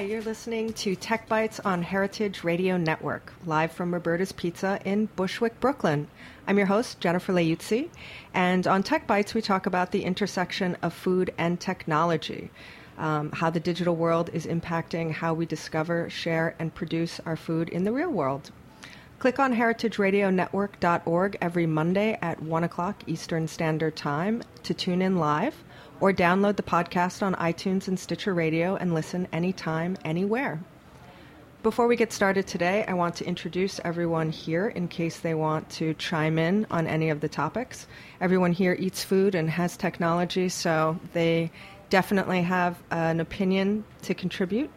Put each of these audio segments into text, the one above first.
Hi, you're listening to Tech Bites on Heritage Radio Network, live from Roberta's Pizza in Bushwick, Brooklyn. I'm your host, Jennifer Leuzzi, and on Tech Bites, we talk about the intersection of food and technology, um, how the digital world is impacting how we discover, share, and produce our food in the real world. Click on heritageradionetwork.org every Monday at 1 o'clock Eastern Standard Time to tune in live or download the podcast on iTunes and Stitcher Radio and listen anytime, anywhere. Before we get started today, I want to introduce everyone here in case they want to chime in on any of the topics. Everyone here eats food and has technology, so they definitely have an opinion to contribute.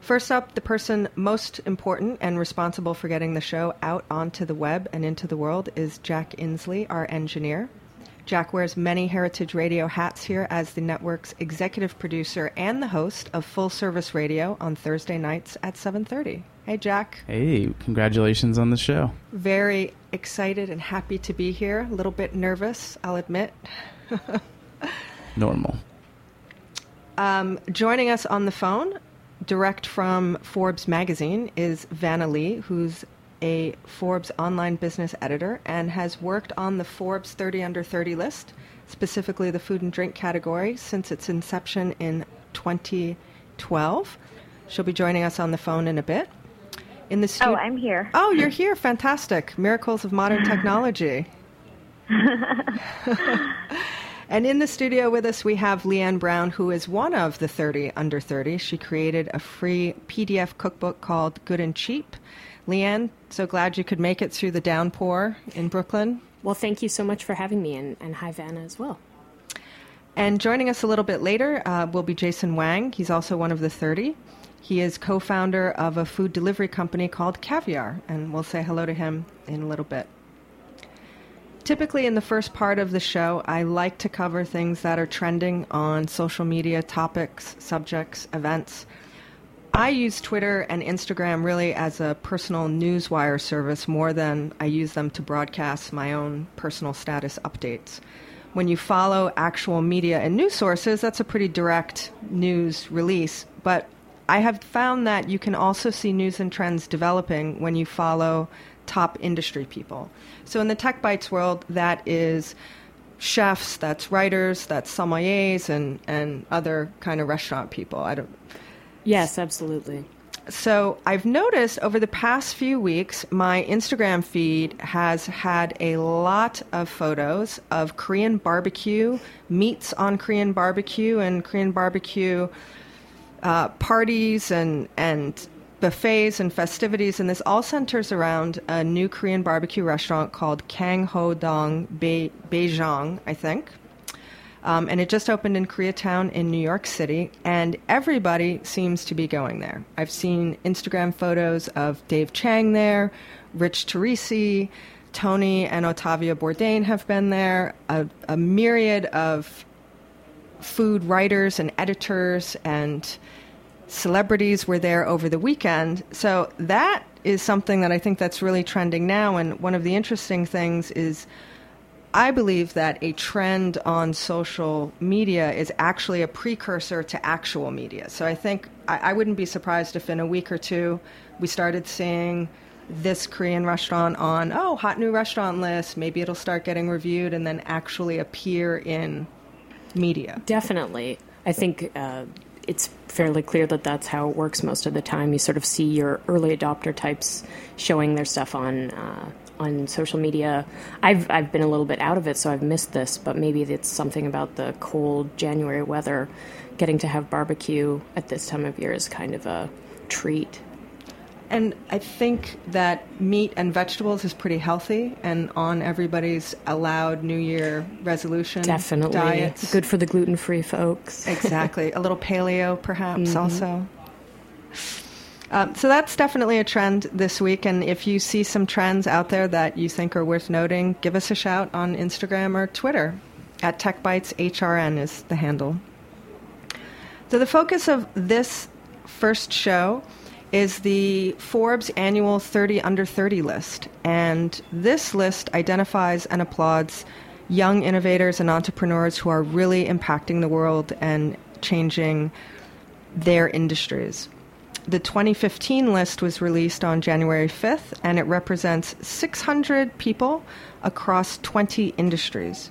First up, the person most important and responsible for getting the show out onto the web and into the world is Jack Inslee, our engineer. Jack wears many Heritage Radio hats here as the network's executive producer and the host of Full Service Radio on Thursday nights at 7:30. Hey Jack. Hey, congratulations on the show. Very excited and happy to be here. A little bit nervous, I'll admit. Normal. Um, joining us on the phone, direct from Forbes magazine, is Vanna Le, who's a Forbes online business editor and has worked on the Forbes 30 under 30 list, specifically the food and drink category, since its inception in 2012. She'll be joining us on the phone in a bit. In the stu- Oh, I'm here. Oh, you're here. Fantastic. Miracles of modern technology. and in the studio with us, we have Leanne Brown, who is one of the 30 under 30. She created a free PDF cookbook called Good and Cheap. Leanne, so glad you could make it through the downpour in Brooklyn. Well, thank you so much for having me, and, and hi, Vanna, as well. And joining us a little bit later uh, will be Jason Wang. He's also one of the 30. He is co founder of a food delivery company called Caviar, and we'll say hello to him in a little bit. Typically, in the first part of the show, I like to cover things that are trending on social media topics, subjects, events. I use Twitter and Instagram really as a personal newswire service more than I use them to broadcast my own personal status updates. When you follow actual media and news sources, that's a pretty direct news release. But I have found that you can also see news and trends developing when you follow top industry people. So in the Tech Bites world, that is chefs, that's writers, that's sommeliers, and, and other kind of restaurant people. I don't Yes, absolutely. So I've noticed over the past few weeks, my Instagram feed has had a lot of photos of Korean barbecue, meats on Korean barbecue, and Korean barbecue uh, parties and and buffets and festivities, and this all centers around a new Korean barbecue restaurant called Kang Ho Dong Be- Baekjeong, I think. Um, and it just opened in Koreatown in New York City, and everybody seems to be going there. I've seen Instagram photos of Dave Chang there, Rich Torrisi, Tony and Ottavia Bourdain have been there, a, a myriad of food writers and editors and celebrities were there over the weekend. So that is something that I think that's really trending now. And one of the interesting things is I believe that a trend on social media is actually a precursor to actual media. So I think I, I wouldn't be surprised if in a week or two we started seeing this Korean restaurant on, oh, hot new restaurant list. Maybe it'll start getting reviewed and then actually appear in media. Definitely. I think uh, it's fairly clear that that's how it works most of the time. You sort of see your early adopter types showing their stuff on. Uh, on social media, I've I've been a little bit out of it, so I've missed this. But maybe it's something about the cold January weather. Getting to have barbecue at this time of year is kind of a treat. And I think that meat and vegetables is pretty healthy and on everybody's allowed New Year resolution. Definitely. Diets. Good for the gluten free folks. exactly. A little paleo, perhaps, mm-hmm. also. Um, so that's definitely a trend this week. And if you see some trends out there that you think are worth noting, give us a shout on Instagram or Twitter. At TechBytesHRN is the handle. So the focus of this first show is the Forbes annual 30 under 30 list. And this list identifies and applauds young innovators and entrepreneurs who are really impacting the world and changing their industries. The 2015 list was released on January 5th, and it represents 600 people across 20 industries.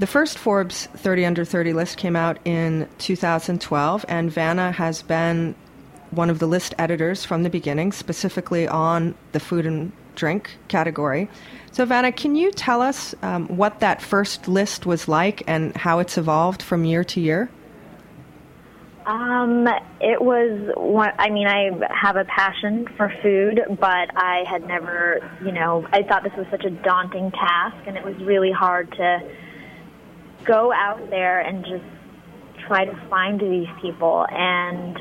The first Forbes 30 under 30 list came out in 2012, and Vanna has been one of the list editors from the beginning, specifically on the food and drink category. So, Vanna, can you tell us um, what that first list was like and how it's evolved from year to year? Um, it was one, I mean, I have a passion for food, but I had never, you know, I thought this was such a daunting task, and it was really hard to go out there and just try to find these people and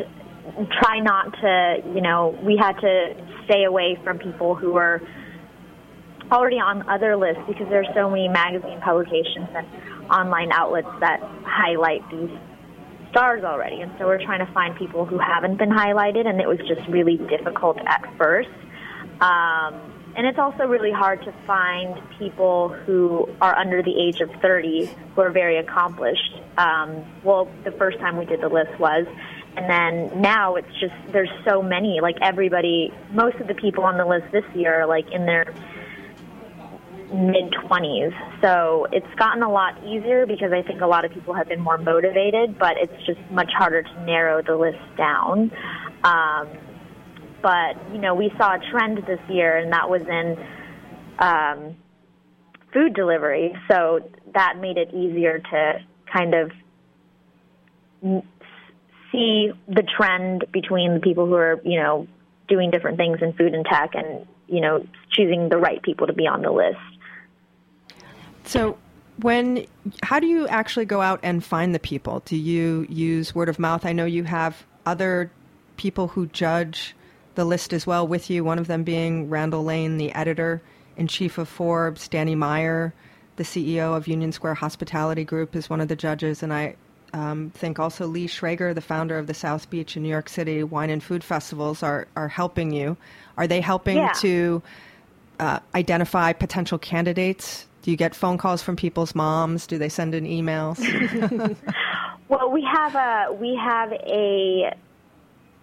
try not to, you know, we had to stay away from people who were already on other lists because there's so many magazine publications and online outlets that highlight these stars already. And so we're trying to find people who haven't been highlighted, and it was just really difficult at first. Um, and it's also really hard to find people who are under the age of 30 who are very accomplished. Um, well, the first time we did the list was, and then now it's just there's so many. Like everybody, most of the people on the list this year are like in their mid 20s. So it's gotten a lot easier because I think a lot of people have been more motivated, but it's just much harder to narrow the list down. Um, but, you know, we saw a trend this year, and that was in um, food delivery. So that made it easier to kind of see the trend between the people who are, you know, doing different things in food and tech and, you know, choosing the right people to be on the list. So, when how do you actually go out and find the people? Do you use word of mouth? I know you have other people who judge the list as well with you, one of them being Randall Lane, the editor in chief of Forbes, Danny Meyer, the CEO of Union Square Hospitality Group, is one of the judges, and I um, think also Lee Schrager, the founder of the South Beach in New York City Wine and Food Festivals, are, are helping you. Are they helping yeah. to uh, identify potential candidates? Do you get phone calls from people's moms? Do they send in emails? well, we have a we have a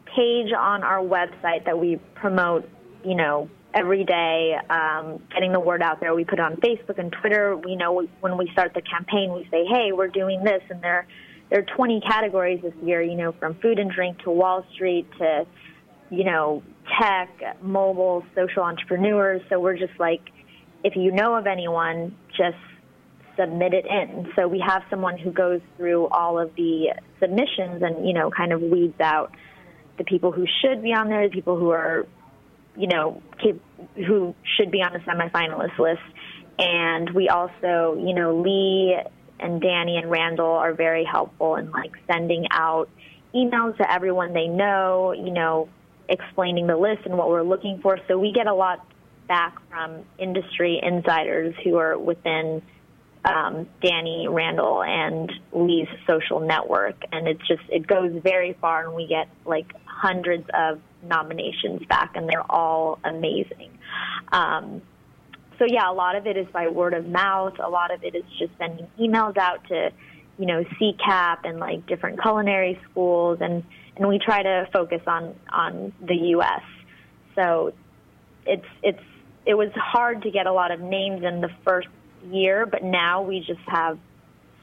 page on our website that we promote. You know, every day, um, getting the word out there. We put it on Facebook and Twitter. We know when we start the campaign, we say, "Hey, we're doing this," and they're there are 20 categories this year, you know, from food and drink to Wall Street to, you know, tech, mobile, social entrepreneurs. So we're just like, if you know of anyone, just submit it in. So we have someone who goes through all of the submissions and, you know, kind of weeds out the people who should be on there, the people who are, you know, who should be on the semifinalist list. And we also, you know, Lee and Danny and Randall are very helpful in like sending out emails to everyone they know, you know, explaining the list and what we're looking for. So we get a lot back from industry insiders who are within um, Danny Randall and Lee's social network, and it's just it goes very far, and we get like hundreds of nominations back, and they're all amazing. Um, so yeah, a lot of it is by word of mouth. A lot of it is just sending emails out to, you know, CCAP and like different culinary schools, and and we try to focus on on the U.S. So it's it's it was hard to get a lot of names in the first year, but now we just have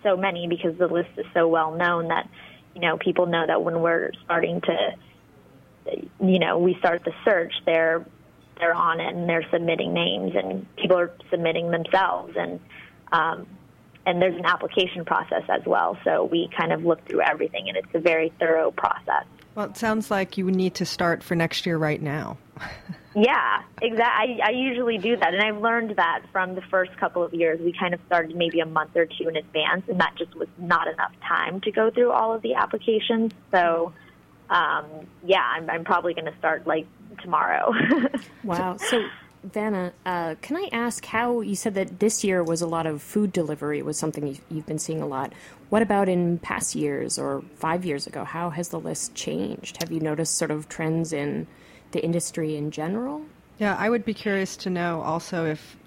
so many because the list is so well known that you know people know that when we're starting to you know we start the search they're they're on it and they're submitting names and people are submitting themselves and um, and there's an application process as well. So we kind of look through everything and it's a very thorough process. Well it sounds like you would need to start for next year right now Yeah, exactly. I, I usually do that, and I've learned that from the first couple of years. We kind of started maybe a month or two in advance, and that just was not enough time to go through all of the applications. So, um, yeah, I'm, I'm probably going to start like tomorrow. wow. So, Vanna, uh, can I ask how you said that this year was a lot of food delivery was something you've, you've been seeing a lot. What about in past years or five years ago? How has the list changed? Have you noticed sort of trends in the industry in general? Yeah, I would be curious to know also if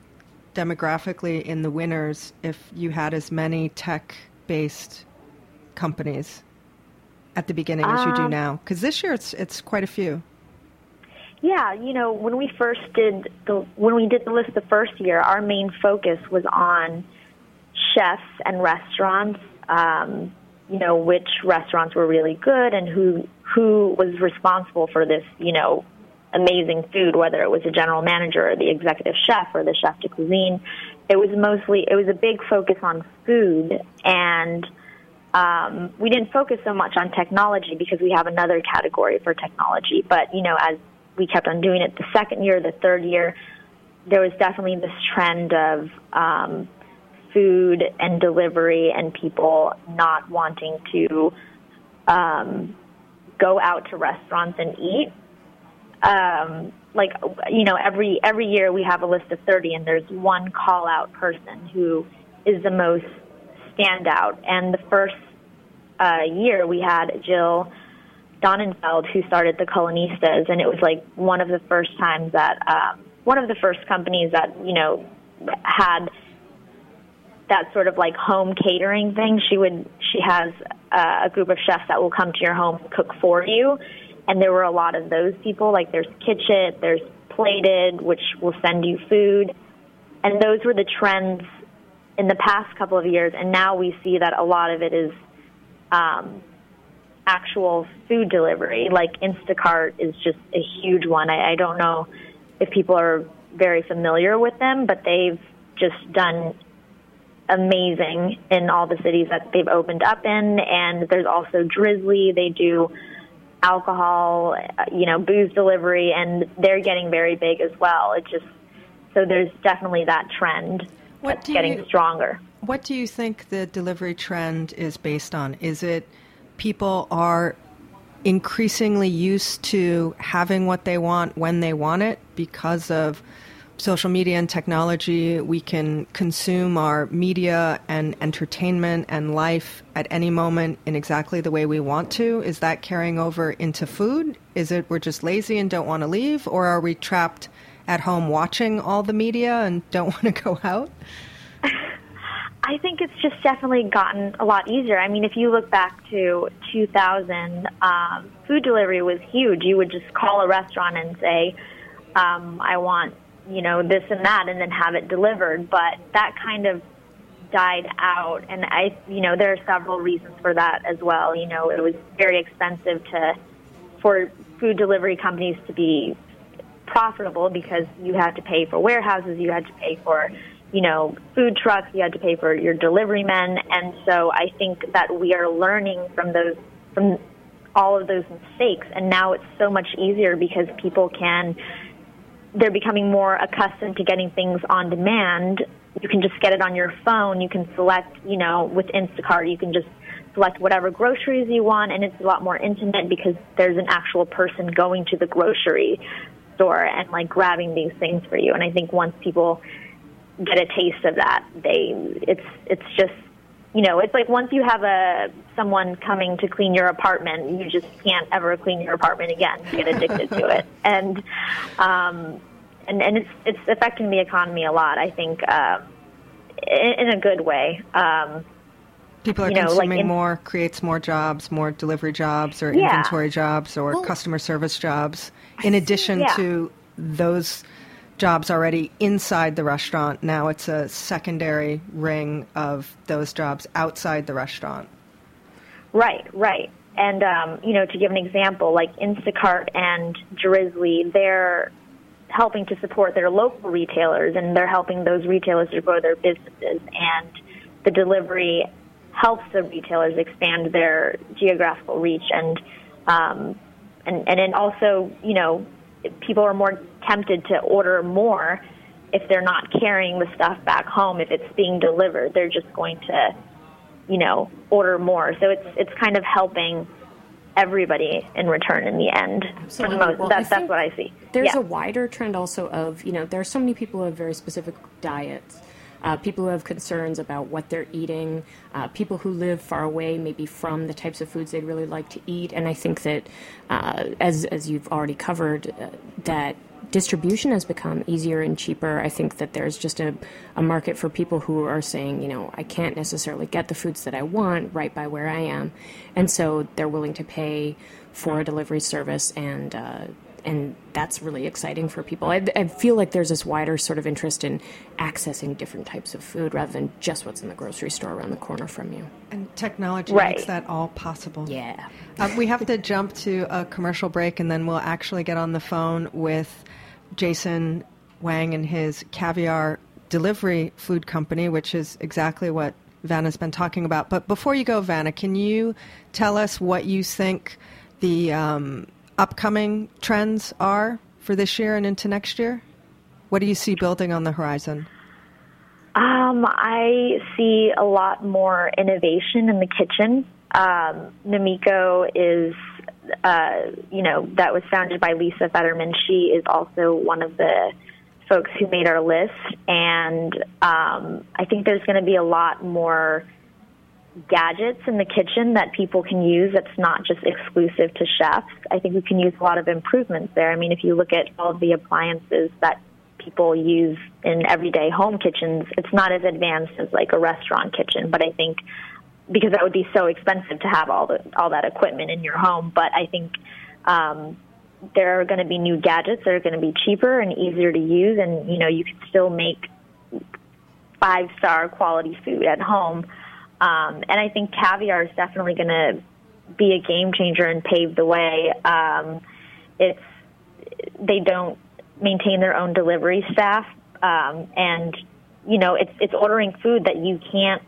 demographically in the winners, if you had as many tech based companies at the beginning um, as you do um, now. Because this year it's, it's quite a few. Yeah, you know, when we first did the when we did the list the first year, our main focus was on chefs and restaurants. Um, you know, which restaurants were really good and who who was responsible for this, you know, amazing food, whether it was a general manager or the executive chef or the chef de cuisine. It was mostly, it was a big focus on food and um, we didn't focus so much on technology because we have another category for technology. But, you know, as we kept on doing it the second year, the third year, there was definitely this trend of um, food and delivery and people not wanting to um, go out to restaurants and eat um, like you know every every year we have a list of 30 and there's one call out person who is the most standout. And the first uh, year we had Jill Donenfeld who started the Culinistas and it was like one of the first times that um, one of the first companies that you know had that sort of like home catering thing. She would she has uh, a group of chefs that will come to your home cook for you and there were a lot of those people. Like there's Kitchit, there's Plated, which will send you food, and those were the trends in the past couple of years. And now we see that a lot of it is um, actual food delivery. Like Instacart is just a huge one. I, I don't know if people are very familiar with them, but they've just done amazing in all the cities that they've opened up in. And there's also Drizly. They do alcohol, uh, you know, booze delivery, and they're getting very big as well. It just so there's definitely that trend what that's getting you, stronger. What do you think the delivery trend is based on? Is it people are increasingly used to having what they want when they want it because of social media and technology, we can consume our media and entertainment and life at any moment in exactly the way we want to. Is that carrying over into food? Is it we're just lazy and don't want to leave? Or are we trapped at home watching all the media and don't want to go out? I think it's just definitely gotten a lot easier. I mean, if you look back to 2000, um, food delivery was huge. You would just call a restaurant and say, um, I want you know, this and that and then have it delivered. But that kind of died out. And I, you know, there are several reasons for that as well. You know, it was very expensive to, for food delivery companies to be profitable because you had to pay for warehouses, you had to pay for, you know, food trucks, you had to pay for your delivery men. And so I think that we are learning from those, from all of those mistakes. And now it's so much easier because people can, they're becoming more accustomed to getting things on demand. You can just get it on your phone. You can select, you know, with Instacart, you can just select whatever groceries you want, and it's a lot more intimate because there's an actual person going to the grocery store and like grabbing these things for you. And I think once people get a taste of that, they it's it's just you know it's like once you have a someone coming to clean your apartment, you just can't ever clean your apartment again. You get addicted to it, and um, and and it's it's affecting the economy a lot. I think uh, in, in a good way. Um, People are you know, like consuming in- more, creates more jobs, more delivery jobs or Yeah. inventory jobs or Well- customer service jobs, in addition Yeah. to those jobs already inside the restaurant. Now it's a secondary ring of those jobs outside the restaurant. Right, right. And um, you know, to give an example, like Instacart and Drizly, they're helping to support their local retailers, and they're helping those retailers to grow their businesses. And the delivery helps the retailers expand their geographical reach, and um, and and then also, you know, people are more tempted to order more if they're not carrying the stuff back home. If it's being delivered, they're just going to you know, order more. So it's it's kind of helping everybody in return in the end. For the most, Well, I that's that's what I see. There's yeah. a wider trend also of, you know, there are so many people who have very specific diets. Uh, people who have concerns about what they're eating, uh, people who live far away maybe from the types of foods they'd really like to eat. And I think that, uh, as, as you've already covered, uh, that distribution has become easier and cheaper. I think that there's just a, a market for people who are saying, you know, I can't necessarily get the foods that I want right by where I am. And so they're willing to pay for a delivery service and, uh, and that's really exciting for people. I, I feel like there's this wider sort of interest in accessing different types of food rather than just what's in the grocery store around the corner from you. And technology Right. makes that all possible. Yeah. Uh, we have to jump to a commercial break, and then we'll actually get on the phone with Jason Wang and his caviar delivery food company, which is exactly what Vanna's been talking about. But before you go, Vanna, can you tell us what you think the um, upcoming trends are for this year and into next year? What do you see building on the horizon? Um, I see a lot more innovation in the kitchen. Um, Nomiku is, uh, you know, that was founded by Lisa Fetterman. She is also one of the folks who made our list, and um, I think there's going to be a lot more gadgets in the kitchen that people can use that's not just exclusive to chefs. I think we can use a lot of improvements there. I mean, if you look at all of the appliances that people use in everyday home kitchens, it's not as advanced as like a restaurant kitchen, but I think because that would be so expensive to have all the all that equipment in your home, but I think um there are going to be new gadgets that are going to be cheaper and easier to use and you know, you can still make five star quality food at home. Um, and I think caviar is definitely going to be a game changer and pave the way. Um, it's they don't maintain their own delivery staff, um, and you know it's it's ordering food that you can't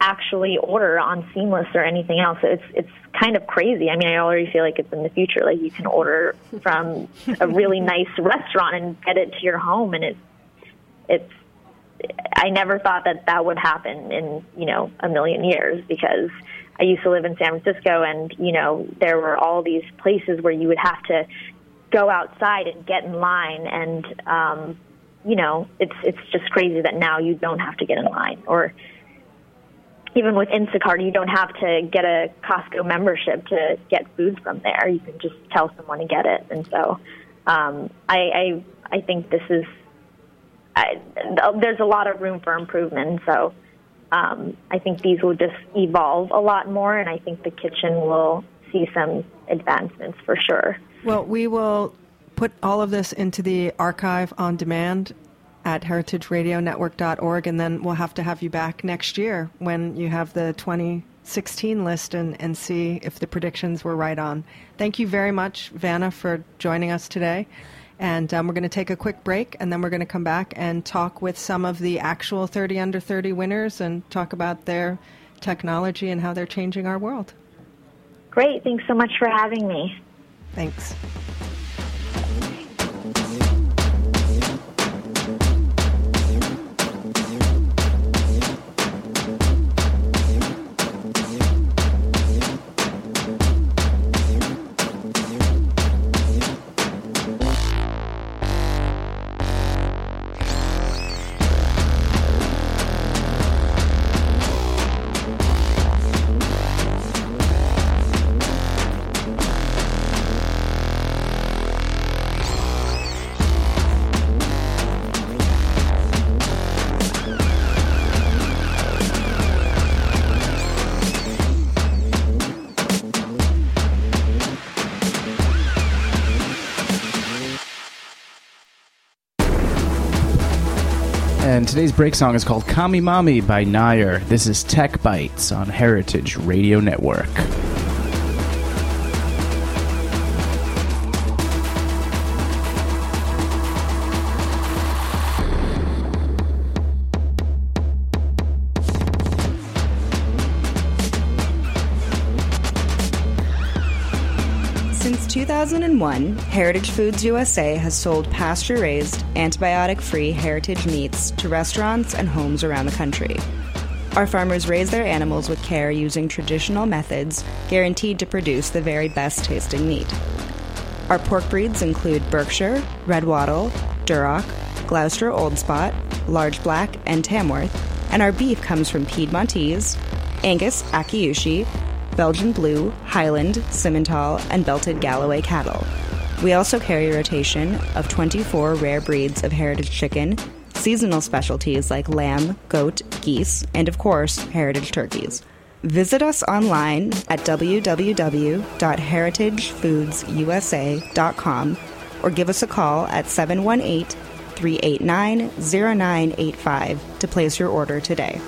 actually order on Seamless or anything else. It's it's kind of crazy. I mean, I already feel like it's in the future. Like you can order from a really nice restaurant and get it to your home, and it's it's I never thought that that would happen in, you know, a million years because I used to live in San Francisco and, you know, there were all these places where you would have to go outside and get in line and um you know, it's it's just crazy that now you don't have to get in line or even with Instacart, you don't have to get a Costco membership to get food from there. You can just tell someone to get it, and so um, I, I I think this is I, there's a lot of room for improvement. So um, I think these will just evolve a lot more, and I think the kitchen will see some advancements for sure. Well, we will put all of this into the archive on demand at heritageradionetwork.org, and then we'll have to have you back next year when you have the 2016 list and, and see if the predictions were right on. Thank you very much, Vanna, for joining us today. And um, we're going to take a quick break, and then we're going to come back and talk with some of the actual 30 under 30 winners and talk about their technology and how they're changing our world. Great. Thanks so much for having me. Thanks. Today's break song is called Kami Mami by Nair. This is Tech Bites on Heritage Radio Network. 2001, Heritage Foods USA has sold pasture raised, antibiotic free heritage meats to restaurants and homes around the country. Our farmers raise their animals with care using traditional methods, guaranteed to produce the very best tasting meat. Our pork breeds include Berkshire, Red Wattle, Duroc, Gloucester Old Spot, Large Black, and Tamworth, and our beef comes from Piedmontese, Angus Akaushi, Belgian Blue, Highland, Simmental, and Belted Galloway cattle. We also carry a rotation of 24 rare breeds of heritage chicken, seasonal specialties like lamb, goat, geese, and of course, heritage turkeys. Visit us online at www.heritagefoodsusa.com or give us a call at 718 389 0985 to place your order today.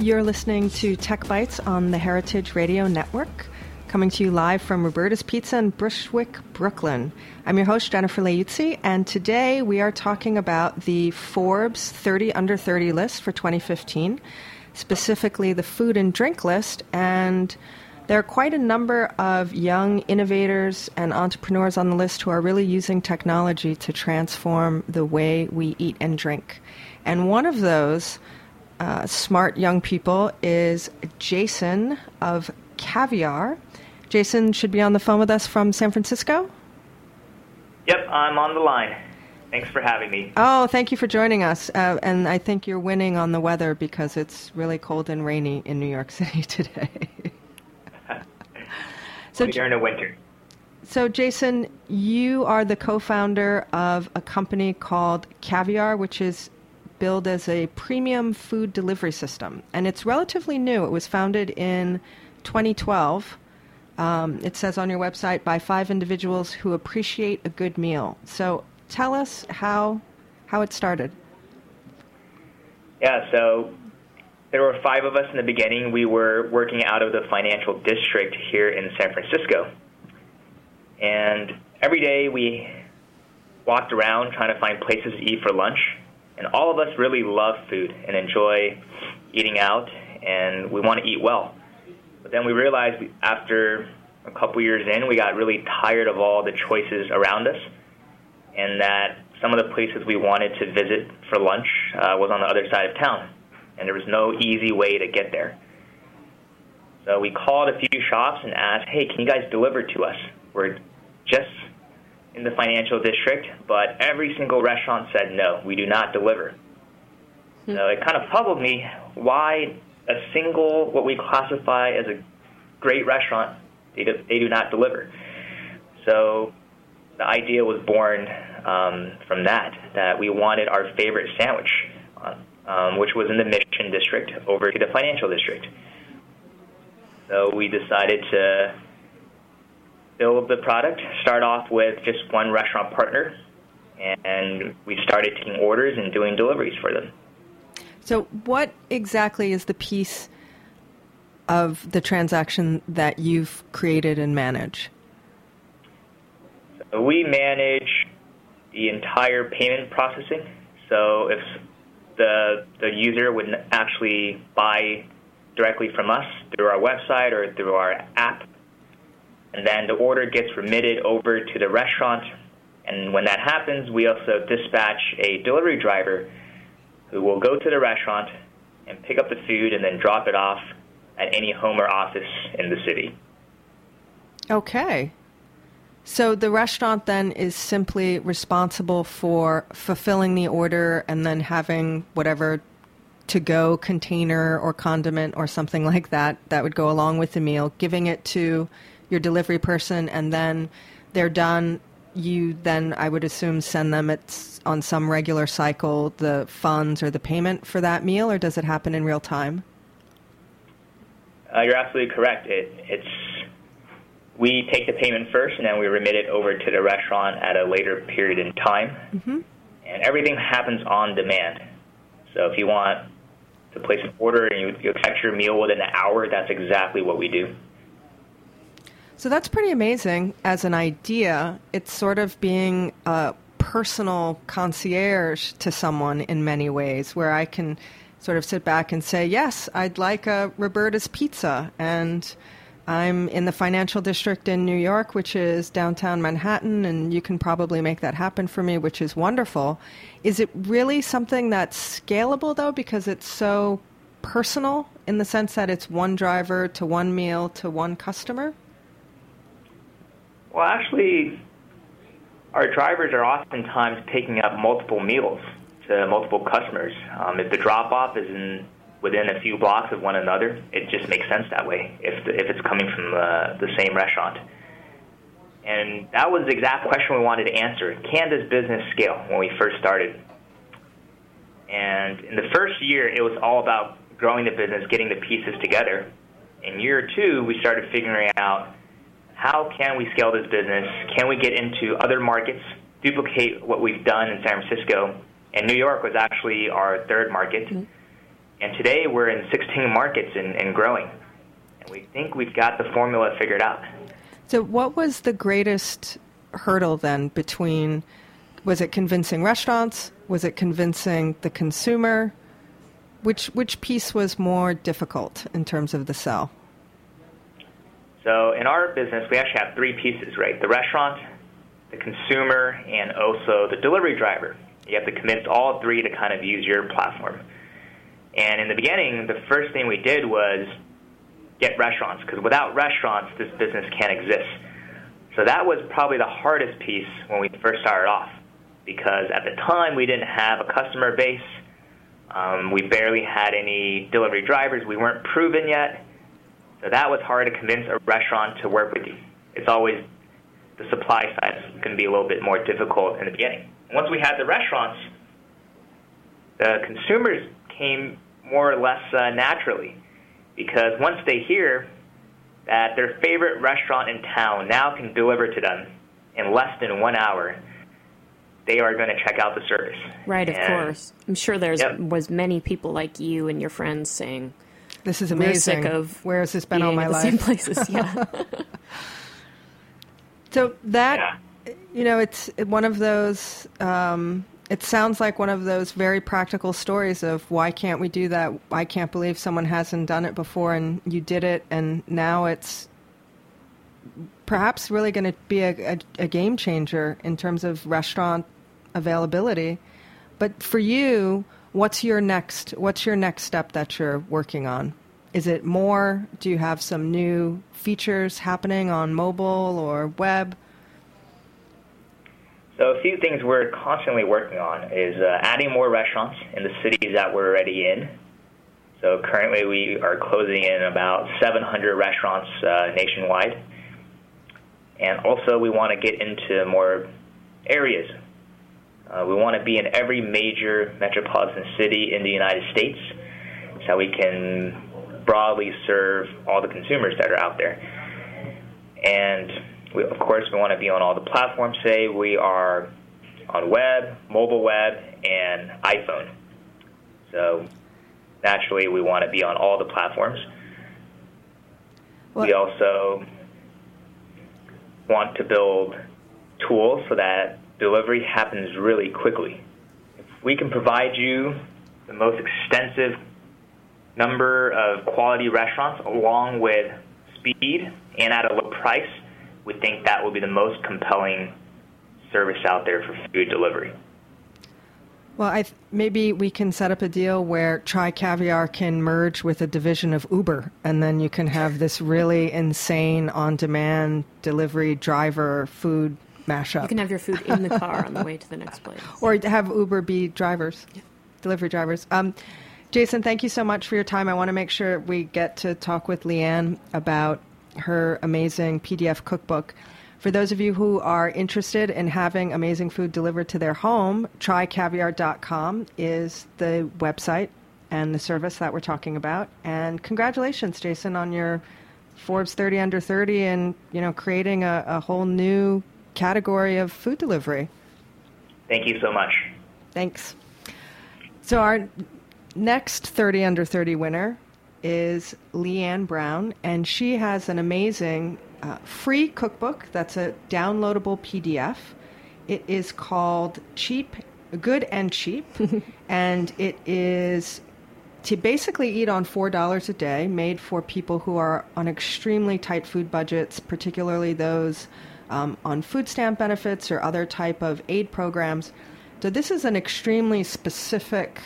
You're listening to Tech Bites on the Heritage Radio Network, coming to you live from Roberta's Pizza in Bushwick, Brooklyn. I'm your host, Jennifer Leuzzi, and today we are talking about the Forbes 30 Under 30 list for 2015, specifically the food and drink list. And there are quite a number of young innovators and entrepreneurs on the list who are really using technology to transform the way we eat and drink. And one of those uh, smart young people is Jason of Caviar. Jason should be on the phone with us from San Francisco. Yep, I'm on the line. Thanks for having me. Oh, thank you for joining us. Uh, and I think you're winning on the weather because it's really cold and rainy in New York City today. so during the winter. So, Jason, you are the co-founder of a company called Caviar, which is billed as a premium food delivery system. And it's relatively new. It was founded in 2012. Um, it says on your website by five individuals who appreciate a good meal. So tell us how how it started. Yeah, so there were five of us in the beginning. We were working out of the financial district here in San Francisco. And every day we walked around trying to find places to eat for lunch and all of us really love food and enjoy eating out, and we want to eat well. But then we realized after a couple years in, we got really tired of all the choices around us, and that some of the places we wanted to visit for lunch uh, was on the other side of town, and there was no easy way to get there. So we called a few shops and asked, "Hey, can you guys deliver to us? We're just in the financial district, but every single restaurant said no, we do not deliver. Hmm. So it kind of puzzled me why a single, what we classify as a great restaurant, they do, they do not deliver. So the idea was born um, from that, that we wanted our favorite sandwich, um, which was in the Mission District, over to the financial district. So we decided to build the product, start off with just one restaurant partner, and we started taking orders and doing deliveries for them. So, what exactly is the piece of the transaction that you've created and manage? So we manage the entire payment processing. So, if the the user would actually buy directly from us through our website or through our app, and then the order gets remitted over to the restaurant. And when that happens, we also dispatch a delivery driver who will go to the restaurant and pick up the food and then drop it off at any home or office in the city. Okay. So the restaurant then is simply responsible for fulfilling the order and then having whatever to go container or condiment or something like that that would go along with the meal, giving it to your delivery person, and then they're done. You then, I would assume, send them it's on some regular cycle the funds or the payment for that meal, or does it happen in real time? Uh, you're absolutely correct. It, it's we take the payment first, and then we remit it over to the restaurant at a later period in time. Mm-hmm. And everything happens on demand. So if you want to place an order and you, you expect your meal within an hour, that's exactly what we do. So that's pretty amazing as an idea. It's sort of being a personal concierge to someone in many ways, where I can sort of sit back and say, Yes, I'd like a Roberta's pizza. And I'm in the financial district in New York, which is downtown Manhattan, and you can probably make that happen for me, which is wonderful. Is it really something that's scalable, though, because it's so personal in the sense that it's one driver to one meal to one customer? Well, actually, our drivers are oftentimes picking up multiple meals to multiple customers. Um, if the drop off is in within a few blocks of one another, it just makes sense that way if, the, if it's coming from uh, the same restaurant. And that was the exact question we wanted to answer. Can this business scale when we first started? And in the first year, it was all about growing the business, getting the pieces together. In year two, we started figuring out how can we scale this business? Can we get into other markets, duplicate what we've done in San Francisco? And New York was actually our third market. Mm-hmm and today we're in 16 markets and, and growing. And we think we've got the formula figured out. So, what was the greatest hurdle then between was it convincing restaurants? Was it convincing the consumer? Which, which piece was more difficult in terms of the sell? So, in our business, we actually have three pieces, right? The restaurant, the consumer, and also the delivery driver. You have to convince all three to kind of use your platform. And in the beginning, the first thing we did was get restaurants, because without restaurants, this business can't exist. So that was probably the hardest piece when we first started off, because at the time we didn't have a customer base. Um, we barely had any delivery drivers. We weren't proven yet. So that was hard to convince a restaurant to work with you. It's always the supply side is going to be a little bit more difficult in the beginning. Once we had the restaurants, the consumers came more or less uh, naturally. Because once they hear that their favorite restaurant in town now can deliver to them in less than one hour, they are going to check out the service. Right, of and, course. I'm sure there yep. was many people like you and your friends saying, "This is amazing." We're sick of where has this been all my life? Same places, yeah. so that yeah. you know, it's one of those. Um, it sounds like one of those very practical stories of why can't we do that? I can't believe someone hasn't done it before and you did it, and now it's perhaps really going to be a, a, a, game changer in terms of restaurant availability. But for you, what's your next? What's your next step that you're working on? Is it more? Do you have some new features happening on mobile or web? So a few things we're constantly working on is uh, adding more restaurants in the cities that we're already in. So currently we are closing in about 700 restaurants uh, nationwide. And also we want to get into more areas. Uh, we want to be in every major metropolitan city in the United States so we can broadly serve all the consumers that are out there. And we, of course, we want to be on all the platforms. Say we are on web, mobile web, and iPhone. So naturally, we want to be on all the platforms. We also want to build tools so that delivery happens really quickly. If we can provide you the most extensive number of quality restaurants, along with speed and at a low price, we think that will be the most compelling service out there for food delivery. Well, th- maybe we can set up a deal where Try Caviar can merge with a division of Uber, and then you can have this really insane on-demand delivery driver food mashup. You can have your food in the car on the way to the next place, or have Uber be drivers, yeah. delivery drivers. Um, Jason, thank you so much for your time. I want to make sure we get to talk with Leanne about her amazing PDF cookbook. For those of you who are interested in having amazing food delivered to their home, trycaviar.com is the website and the service that we're talking about. And congratulations, Jason, on your Forbes 30 under 30 and, you know, creating a, a whole new category of food delivery. Thank you so much. Thanks. So our next 30 under 30 winner is Leanne Brown, and she has an amazing uh, free cookbook that's a downloadable PDF. It is called Cheap, Good and Cheap, and it is to basically eat on $4 a day, made for people who are on extremely tight food budgets, particularly those um, on food stamp benefits or other type of aid programs. So this is an extremely specific,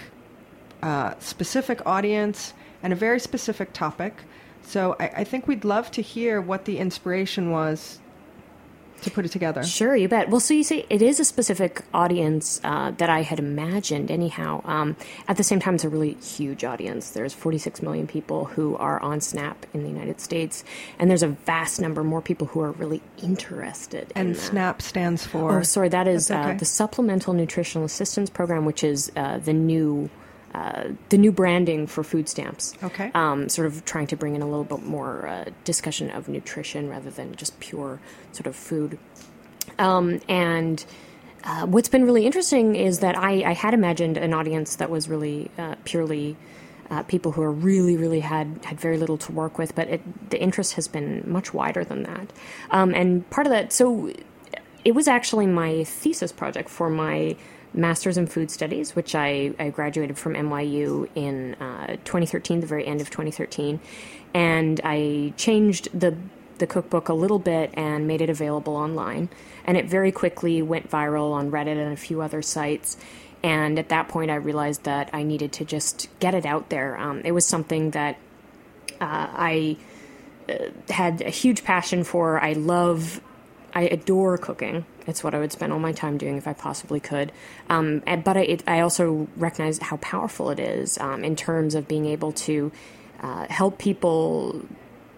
uh, specific audience and a very specific topic. So I, I think we'd love to hear what the inspiration was to put it together. Sure, you bet. Well, so you see, it is a specific audience uh, that I had imagined, anyhow. Um, at the same time, it's a really huge audience. There's 46 million people who are on SNAP in the United States, and there's a vast number more people who are really interested. And in SNAP stands for? Oh, sorry, that is okay. uh, the Supplemental Nutritional Assistance Program, which is uh, the new uh, the new branding for food stamps. Okay. Um, sort of trying to bring in a little bit more uh, discussion of nutrition rather than just pure sort of food. Um, and uh, what's been really interesting is that I, I, had imagined an audience that was really uh, purely. Uh, people who are really, really had had very little to work with, but it, the interest has been much wider than that. Um, and part of that, so it was actually my thesis project for my master's in food studies, which I, I graduated from NYU in uh, 2013, the very end of 2013, and I changed the the cookbook a little bit and made it available online. And it very quickly went viral on Reddit and a few other sites. And at that point, I realized that I needed to just get it out there. Um, it was something that uh, I uh, had a huge passion for. I love, I adore cooking. It's what I would spend all my time doing if I possibly could. Um, but I, it, I, also recognize how powerful it is um, in terms of being able to uh, help people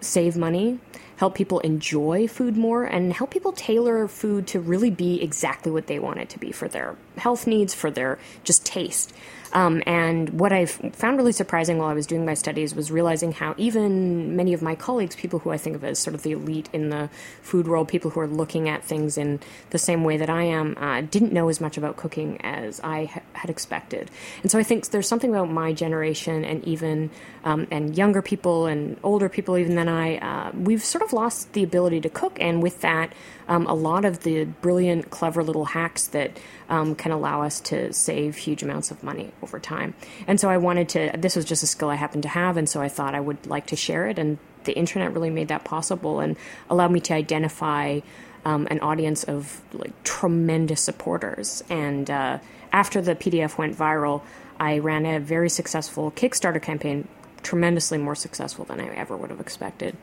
save money, help people enjoy food more, and help people tailor food to really be exactly what they want it to be for their health needs, for their just taste. Um, and what I found really surprising while I was doing my studies was realizing how even many of my colleagues, people who I think of as sort of the elite in the food world, people who are looking at things in the same way that I am, uh, didn't know as much about cooking as I ha- had expected. And so I think there's something about my generation and even um, and younger people and older people even than I, uh, we've sort of lost the ability to cook, and with that, um, a lot of the brilliant, clever little hacks that um, can allow us to save huge amounts of money over time. And so I wanted to, this was just a skill I happened to have, and so I thought I would like to share it. And the internet really made that possible and allowed me to identify um, an audience of like tremendous supporters. And uh, after the PDF went viral, I ran a very successful Kickstarter campaign, tremendously more successful than I ever would have expected,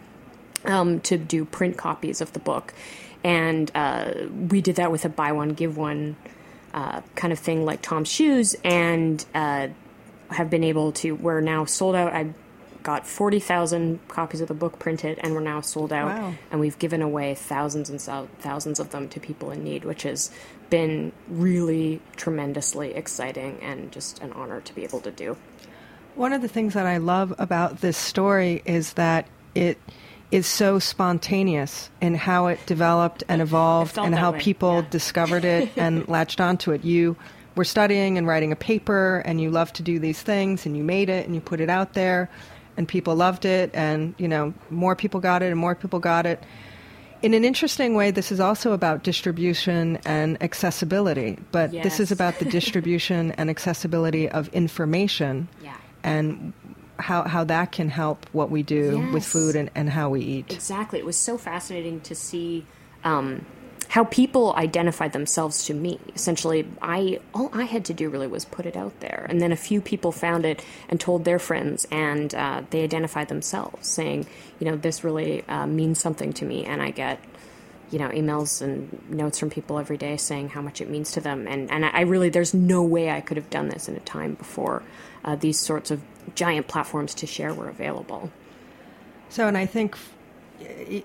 um, to do print copies of the book. And uh, we did that with a buy one, give one uh, kind of thing like Tom's Shoes, and uh, have been able to. We're now sold out. I got 40,000 copies of the book printed, and we're now sold out. Wow. And we've given away thousands and thousands of them to people in need, which has been really tremendously exciting and just an honor to be able to do. One of the things that I love about this story is that it is so spontaneous in how it developed and evolved and how way. people yeah. discovered it and latched onto it. You were studying and writing a paper and you love to do these things and you made it and you put it out there and people loved it and you know more people got it and more people got it in an interesting way, this is also about distribution and accessibility, but this is about the distribution and accessibility of information Yeah. and how, how that can help what we do with food and, and how we eat. Exactly. It was so fascinating to see um, how people identified themselves to me. Essentially, I all I had to do really was put it out there, and then a few people found it and told their friends, and uh, they identified themselves, saying, you know, this really uh, means something to me, and I get. You know, emails and notes from people every day saying how much it means to them, and and I really there's no way I could have done this in a time before uh, these sorts of giant platforms to share were available. So, and I think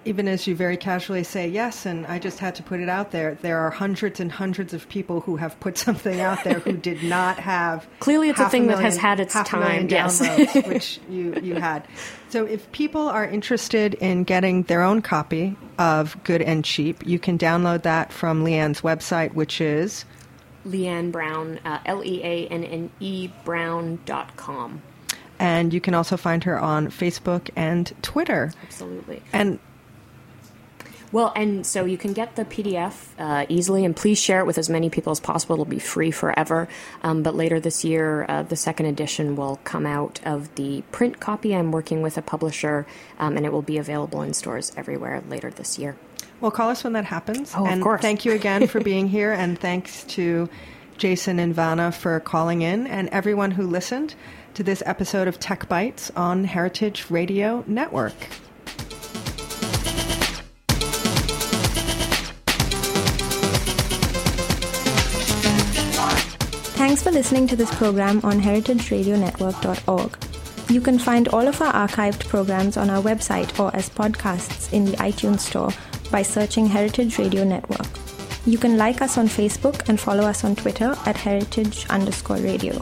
even as you very casually say yes, and I just had to put it out there, there are hundreds and hundreds of people who have put something out there who did not have. Clearly it's a thing that has had its half a million time, yes. downloads, which you, you had. So, if people are interested in getting their own copy of Good and Cheap, you can download that from Leanne's website, which is Leanne Brown, uh, L E A N N E Brown dot com. And you can also find her on Facebook and Twitter. Absolutely. And Well, and so you can get the PDF uh, easily, and please share it with as many people as possible. It'll be free forever. Um, but later this year, uh, the second edition will come out of the print copy. I'm working with a publisher, um, and it will be available in stores everywhere later this year. Well, call us when that happens. Oh, of and course. thank you again for being here, and thanks to Jason and Vanna for calling in, and everyone who listened to this episode of Tech Bites on Heritage Radio Network. Thanks for listening to this program on heritageradionetwork.org. You can find all of our archived programs on our website or as podcasts in the iTunes Store by searching Heritage Radio Network. You can like us on Facebook and follow us on Twitter at heritage underscore radio.